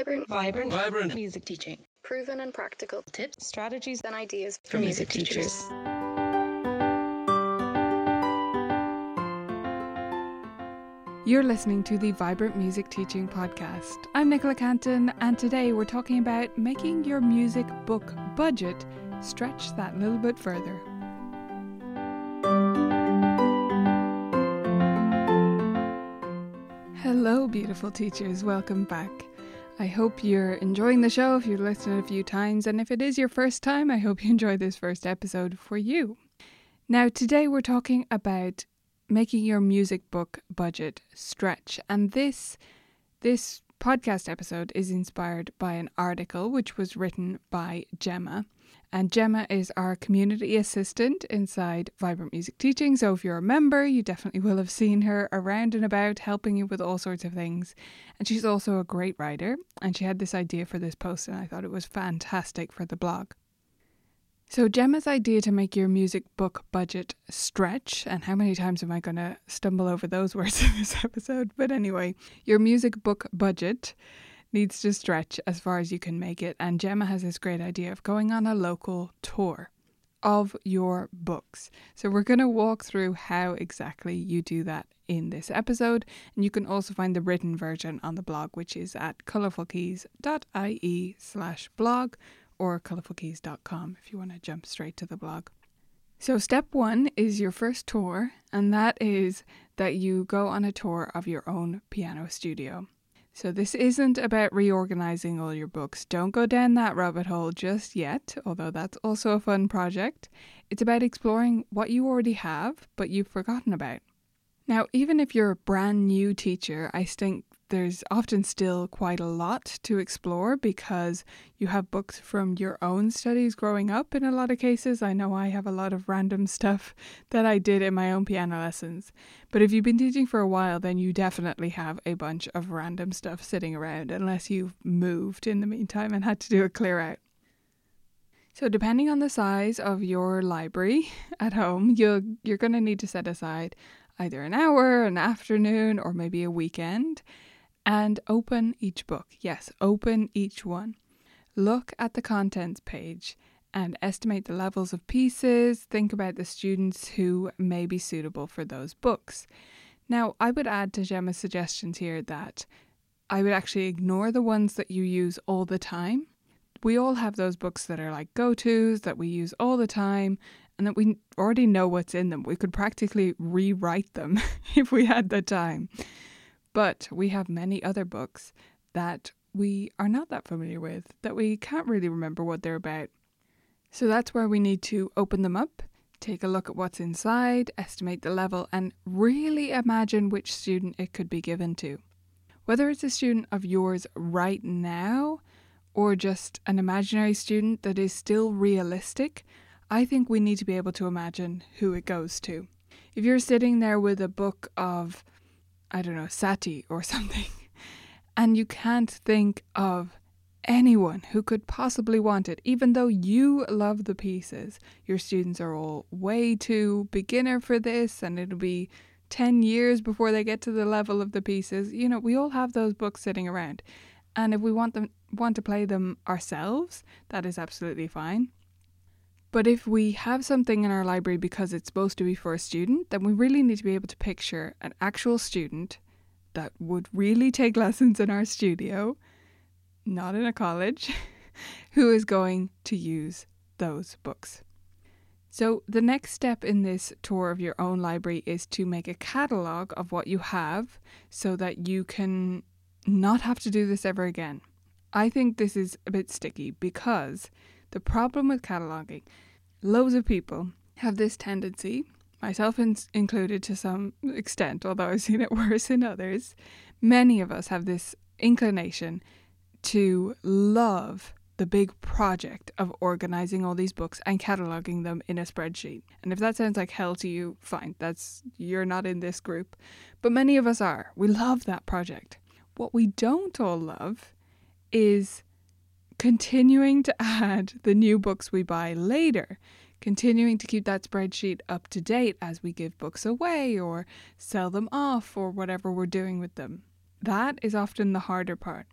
Vibrant, Vibrant, Vibrant. music teaching. proven and practical Tips, strategies and ideas for music teachers. You're listening to the Vibrant Music Teaching Podcast. I'm Nicola Cantan, and today we're talking about making your music book budget stretch that little bit further. Hello, beautiful teachers. Welcome back. I hope you're enjoying the show if you've listened a few times, and if it is your first time, I hope you enjoy this first episode for you. Now, today we're talking about making your music book budget stretch, and this this podcast episode is inspired by an article which was written by Gemma. And Gemma is our community assistant inside Vibrant Music Teaching. So if you're a member, you definitely will have seen her around and about helping you with all sorts of things. And she's also a great writer. And she had this idea for this post, and I thought it was fantastic for the blog. So, Gemma's idea to make your music book budget stretch, and how many times am I going to stumble over those words in this episode? But anyway, your music book budget needs to stretch as far as you can make it. And Gemma has this great idea of going on a local tour of your books. So, we're going to walk through how exactly you do that in this episode. And you can also find the written version on the blog, which is at colourfulkeys.ie slash blog or colourfulkeys.com if you want to jump straight to the blog. So, step one is your first tour, and that is that you go on a tour of your own piano studio. So, this isn't about reorganizing all your books. Don't go down that rabbit hole just yet, although that's also a fun project. It's about exploring what you already have, but you've forgotten about. Now, even if you're a brand new teacher, I think there's often still quite a lot to explore because you have books from your own studies growing up in a lot of cases. I know I have a lot of random stuff that I did in my own piano lessons. But if you've been teaching for a while, then you definitely have a bunch of random stuff sitting around, unless you've moved in the meantime and had to do a clear out. So depending on the size of your library at home, you're you're going to need to set aside either an hour, an afternoon, or maybe a weekend and open each book. Yes, open each one. Look at the contents page and estimate the levels of pieces. Think about the students who may be suitable for those books. Now, I would add to Gemma's suggestions here that I would actually ignore the ones that you use all the time. We all have those books that are like go tos that we use all the time and that we already know what's in them. We could practically rewrite them if we had the time. But we have many other books that we are not that familiar with, that we can't really remember what they're about. So that's where we need to open them up, take a look at what's inside, estimate the level, and really imagine which student it could be given to. Whether it's a student of yours right now or just an imaginary student that is still realistic, I think we need to be able to imagine who it goes to. If you're sitting there with a book of I don't know, Satie or something, and you can't think of anyone who could possibly want it, even though you love the pieces. Your students are all way too beginner for this, and it'll be 10 years before they get to the level of the pieces. You know, we all have those books sitting around. And if we want them want to play them ourselves, that is absolutely fine. But if we have something in our library because it's supposed to be for a student, then we really need to be able to picture an actual student that would really take lessons in our studio, not in a college, who is going to use those books. So, the next step in this tour of your own library is to make a catalogue of what you have so that you can not have to do this ever again. I think this is a bit sticky because the problem with cataloguing, loads of people have this tendency, myself in- included to some extent, although I've seen it worse in others. Many of us have this inclination to love the big project of organizing all these books and cataloging them in a spreadsheet. And if that sounds like hell to you, fine, that's you're not in this group. But many of us are. We love that project. What we don't all love is continuing to add the new books we buy later, continuing to keep that spreadsheet up to date as we give books away or sell them off or whatever we're doing with them. That is often the harder part.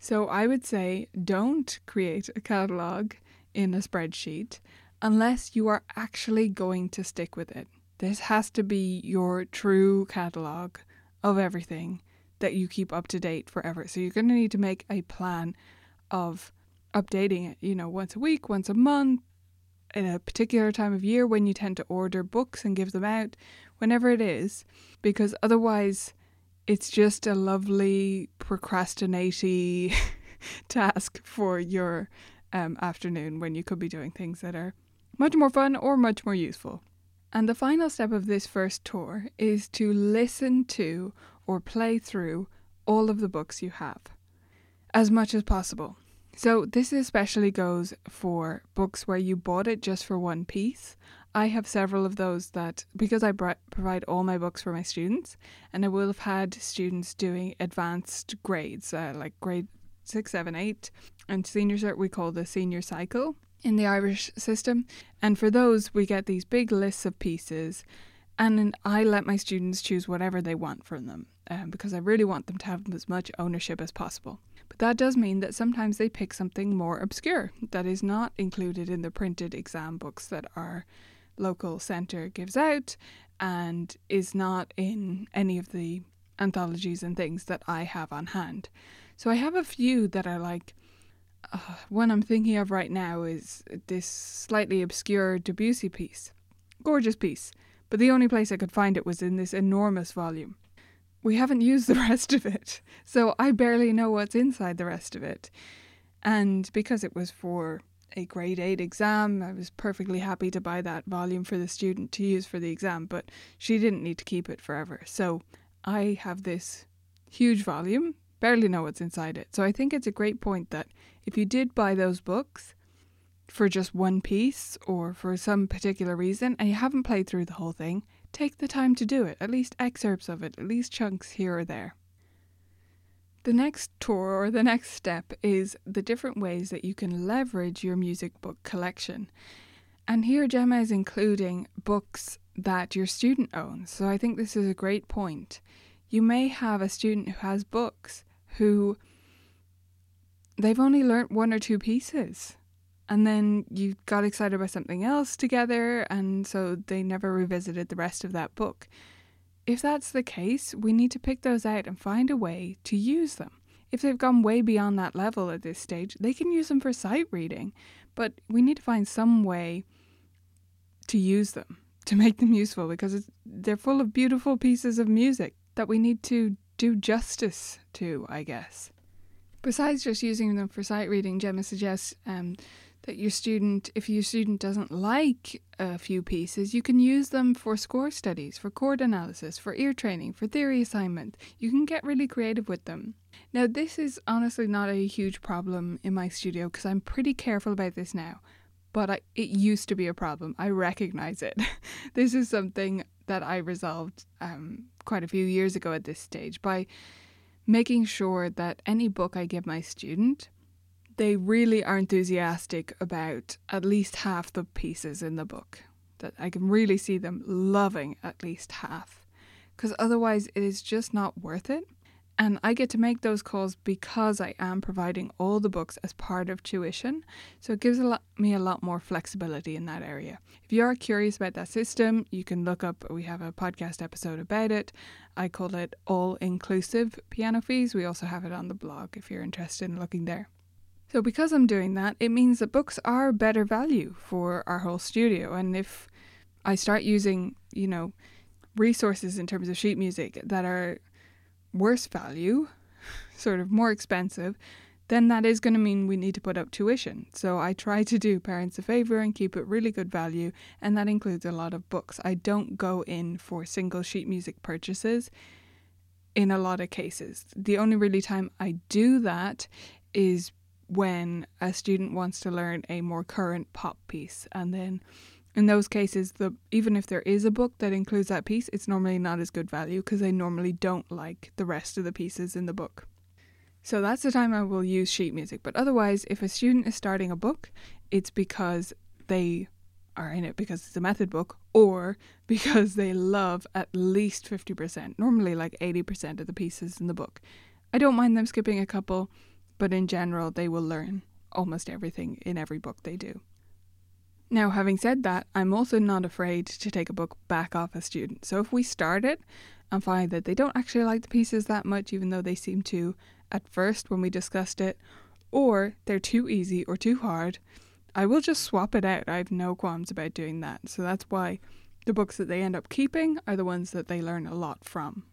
So I would say don't create a catalogue in a spreadsheet unless you are actually going to stick with it. This has to be your true catalogue of everything that you keep up to date forever. So you're going to need to make a plan of updating it, you know, once a week, once a month, in a particular time of year when you tend to order books and give them out, whenever it is, because otherwise it's just a lovely procrastinating task for your um, afternoon when you could be doing things that are much more fun or much more useful. And the final step of this first tour is to listen to or play through all of the books you have as much as possible. So, this especially goes for books where you bought it just for one piece. I have several of those that, because I provide all my books for my students, and I will have had students doing advanced grades, uh, like grade six, seven, eight, and senior cert, we call the senior cycle in the Irish system. And for those, we get these big lists of pieces, and I let my students choose whatever they want from them um, because I really want them to have as much ownership as possible. That does mean that sometimes they pick something more obscure that is not included in the printed exam books that our local centre gives out and is not in any of the anthologies and things that I have on hand. So I have a few that are like, uh, one I'm thinking of right now is this slightly obscure Debussy piece. Gorgeous piece, but the only place I could find it was in this enormous volume we haven't used the rest of it. So I barely know what's inside the rest of it. And because it was for a grade 8 exam, I was perfectly happy to buy that volume for the student to use for the exam, but she didn't need to keep it forever. So I have this huge volume, barely know what's inside it. So I think it's a great point that if you did buy those books for just one piece or for some particular reason and you haven't played through the whole thing, Take the time to do it, at least excerpts of it, at least chunks here or there. The next tour or the next step is the different ways that you can leverage your music book collection. And here Gemma is including books that your student owns. So I think this is a great point. You may have a student who has books who they've only learnt one or two pieces and then you got excited by something else together, and so they never revisited the rest of that book. If that's the case, we need to pick those out and find a way to use them. If they've gone way beyond that level at this stage, they can use them for sight reading, but we need to find some way to use them, to make them useful, because they're full of beautiful pieces of music that we need to do justice to, I guess. Besides just using them for sight reading, Gemma suggests um, that your student, if your student doesn't like a few pieces, you can use them for score studies, for chord analysis, for ear training, for theory assignment. You can get really creative with them. Now, this is honestly not a huge problem in my studio because I'm pretty careful about this now, but I, it used to be a problem. I recognize it. this is something that I resolved um, quite a few years ago at this stage by making sure that any book I give my student they really are enthusiastic about at least half the pieces in the book. That I can really see them loving at least half. Because otherwise, it is just not worth it. And I get to make those calls because I am providing all the books as part of tuition. So it gives a lot, me a lot more flexibility in that area. If you are curious about that system, you can look up, we have a podcast episode about it. I call it All Inclusive Piano Fees. We also have it on the blog if you're interested in looking there. So, because I'm doing that, it means that books are better value for our whole studio. And if I start using, you know, resources in terms of sheet music that are worse value, sort of more expensive, then that is going to mean we need to put up tuition. So I try to do parents a favor and keep it really good value, and that includes a lot of books. I don't go in for single sheet music purchases in a lot of cases. The only really time I do that is when a student wants to learn a more current pop piece and then in those cases the even if there is a book that includes that piece it's normally not as good value because they normally don't like the rest of the pieces in the book. So that's the time I will use sheet music. But otherwise if a student is starting a book it's because they are in it because it's a method book or because they love at least 50% normally like 80% of the pieces in the book. I don't mind them skipping a couple but in general, they will learn almost everything in every book they do. Now, having said that, I'm also not afraid to take a book back off a student. So if we start it and find that they don't actually like the pieces that much, even though they seem to at first when we discussed it, or they're too easy or too hard, I will just swap it out. I have no qualms about doing that. So that's why the books that they end up keeping are the ones that they learn a lot from.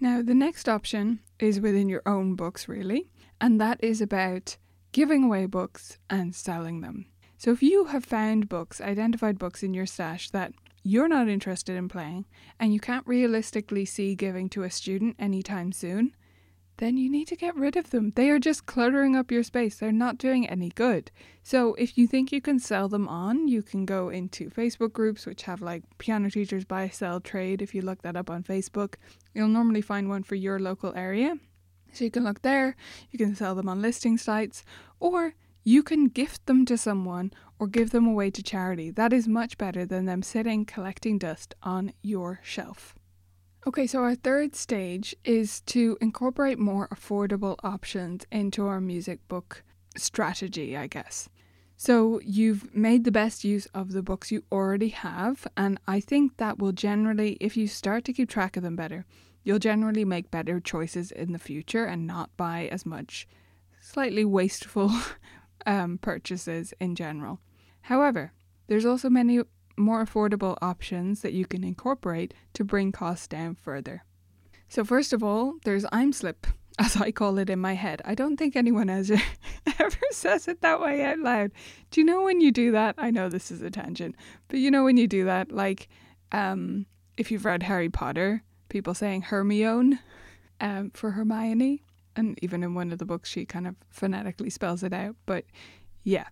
Now, the next option is within your own books, really, and that is about giving away books and selling them. So, if you have found books, identified books in your stash that you're not interested in playing and you can't realistically see giving to a student anytime soon, then you need to get rid of them. They are just cluttering up your space. They're not doing any good. So, if you think you can sell them on, you can go into Facebook groups which have like piano teachers buy, sell, trade. If you look that up on Facebook, you'll normally find one for your local area. So, you can look there, you can sell them on listing sites, or you can gift them to someone or give them away to charity. That is much better than them sitting collecting dust on your shelf. Okay, so our third stage is to incorporate more affordable options into our music book strategy, I guess. So you've made the best use of the books you already have, and I think that will generally, if you start to keep track of them better, you'll generally make better choices in the future and not buy as much slightly wasteful um, purchases in general. However, there's also many more affordable options that you can incorporate to bring costs down further. So, first of all, there's IMSLIP, as I call it in my head. I don't think anyone has ever says it that way out loud. Do you know when you do that? I know this is a tangent, but you know when you do that, like um, if you've read Harry Potter, people saying Hermione um, for Hermione, and even in one of the books, she kind of phonetically spells it out. But yeah,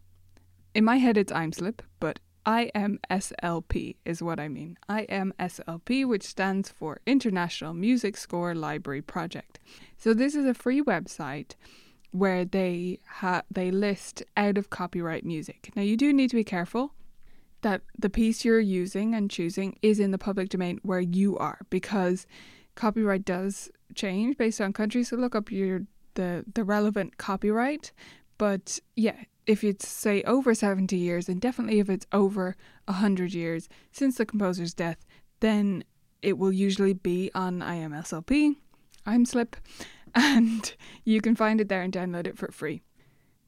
in my head, it's IMSLIP, but IMSLP is what I mean. IMSLP, which stands for International Music Score Library Project. So this is a free website where they ha- they list out of copyright music. Now you do need to be careful that the piece you're using and choosing is in the public domain where you are because copyright does change based on country so look up your the the relevant copyright. But yeah if it's say over 70 years and definitely if it's over 100 years since the composer's death then it will usually be on IMSLP IMSLIP and you can find it there and download it for free.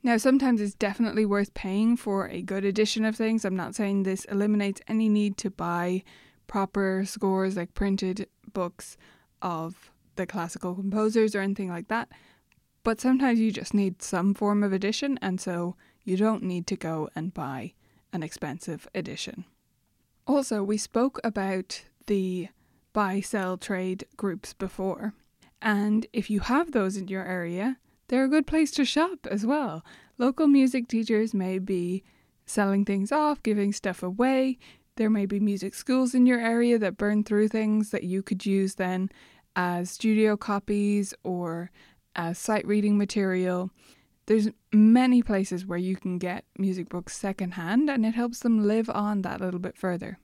Now sometimes it's definitely worth paying for a good edition of things. I'm not saying this eliminates any need to buy proper scores like printed books of the classical composers or anything like that but sometimes you just need some form of edition, and so you don't need to go and buy an expensive edition. Also, we spoke about the buy, sell, trade groups before, and if you have those in your area, they're a good place to shop as well. Local music teachers may be selling things off, giving stuff away. There may be music schools in your area that burn through things that you could use then as studio copies or as sight reading material. There's many places where you can get music books secondhand and it helps them live on that a little bit further.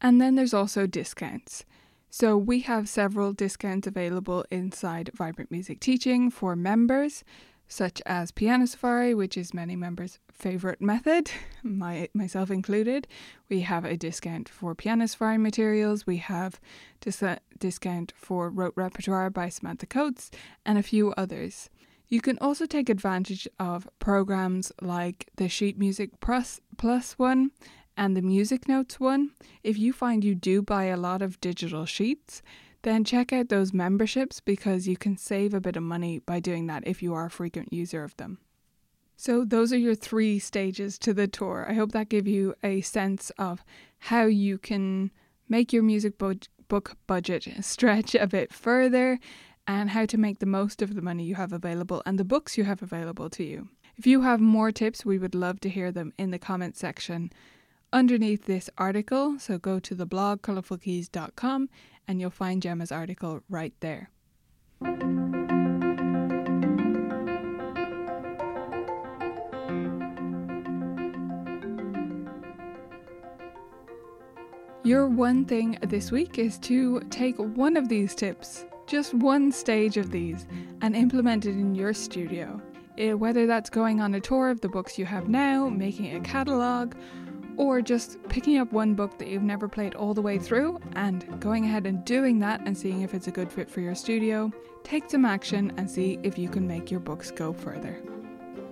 And then there's also discounts. So we have several discounts available inside Vibrant Music Teaching for members, such as Piano Safari, which is many members' favorite method, my myself included. We have a discount for Piano Safari materials. We have dis- discount for Rote Repertoire by Samantha Coates, and a few others. You can also take advantage of programs like the Sheet Music Plus, Plus one and the Music Notes one. If you find you do buy a lot of digital sheets, then check out those memberships because you can save a bit of money by doing that if you are a frequent user of them. So, those are your three stages to the tour. I hope that gave you a sense of how you can make your music book budget stretch a bit further and how to make the most of the money you have available and the books you have available to you. If you have more tips, we would love to hear them in the comment section underneath this article. So go to the blog colourfulkeys.com and you'll find Gemma's article right there. Your one thing this week is to take one of these tips just one stage of these and implement it in your studio. Eh, whether that's going on a tour of the books you have now, making a catalogue, or just picking up one book that you've never played all the way through and going ahead and doing that and seeing if it's a good fit for your studio, take some action and see if you can make your books go further.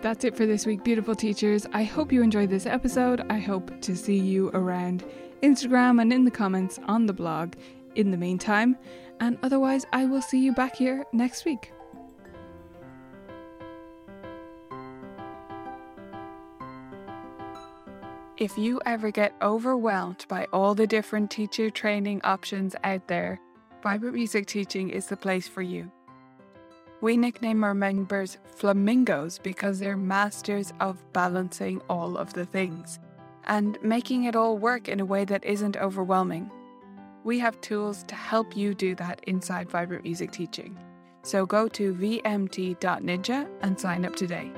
That's it for this week, beautiful teachers. I hope you enjoyed this episode. I hope to see you around Instagram and in the comments on the blog in the meantime. And otherwise, I will see you back here next week. If you ever get overwhelmed by all the different teacher training options out there, Vibrant Music Teaching is the place for you. We nickname our members flamingos because they're masters of balancing all of the things and making it all work in a way that isn't overwhelming. We have tools to help you do that inside Vibrant Music Teaching. So go to vmt.ninja and sign up today.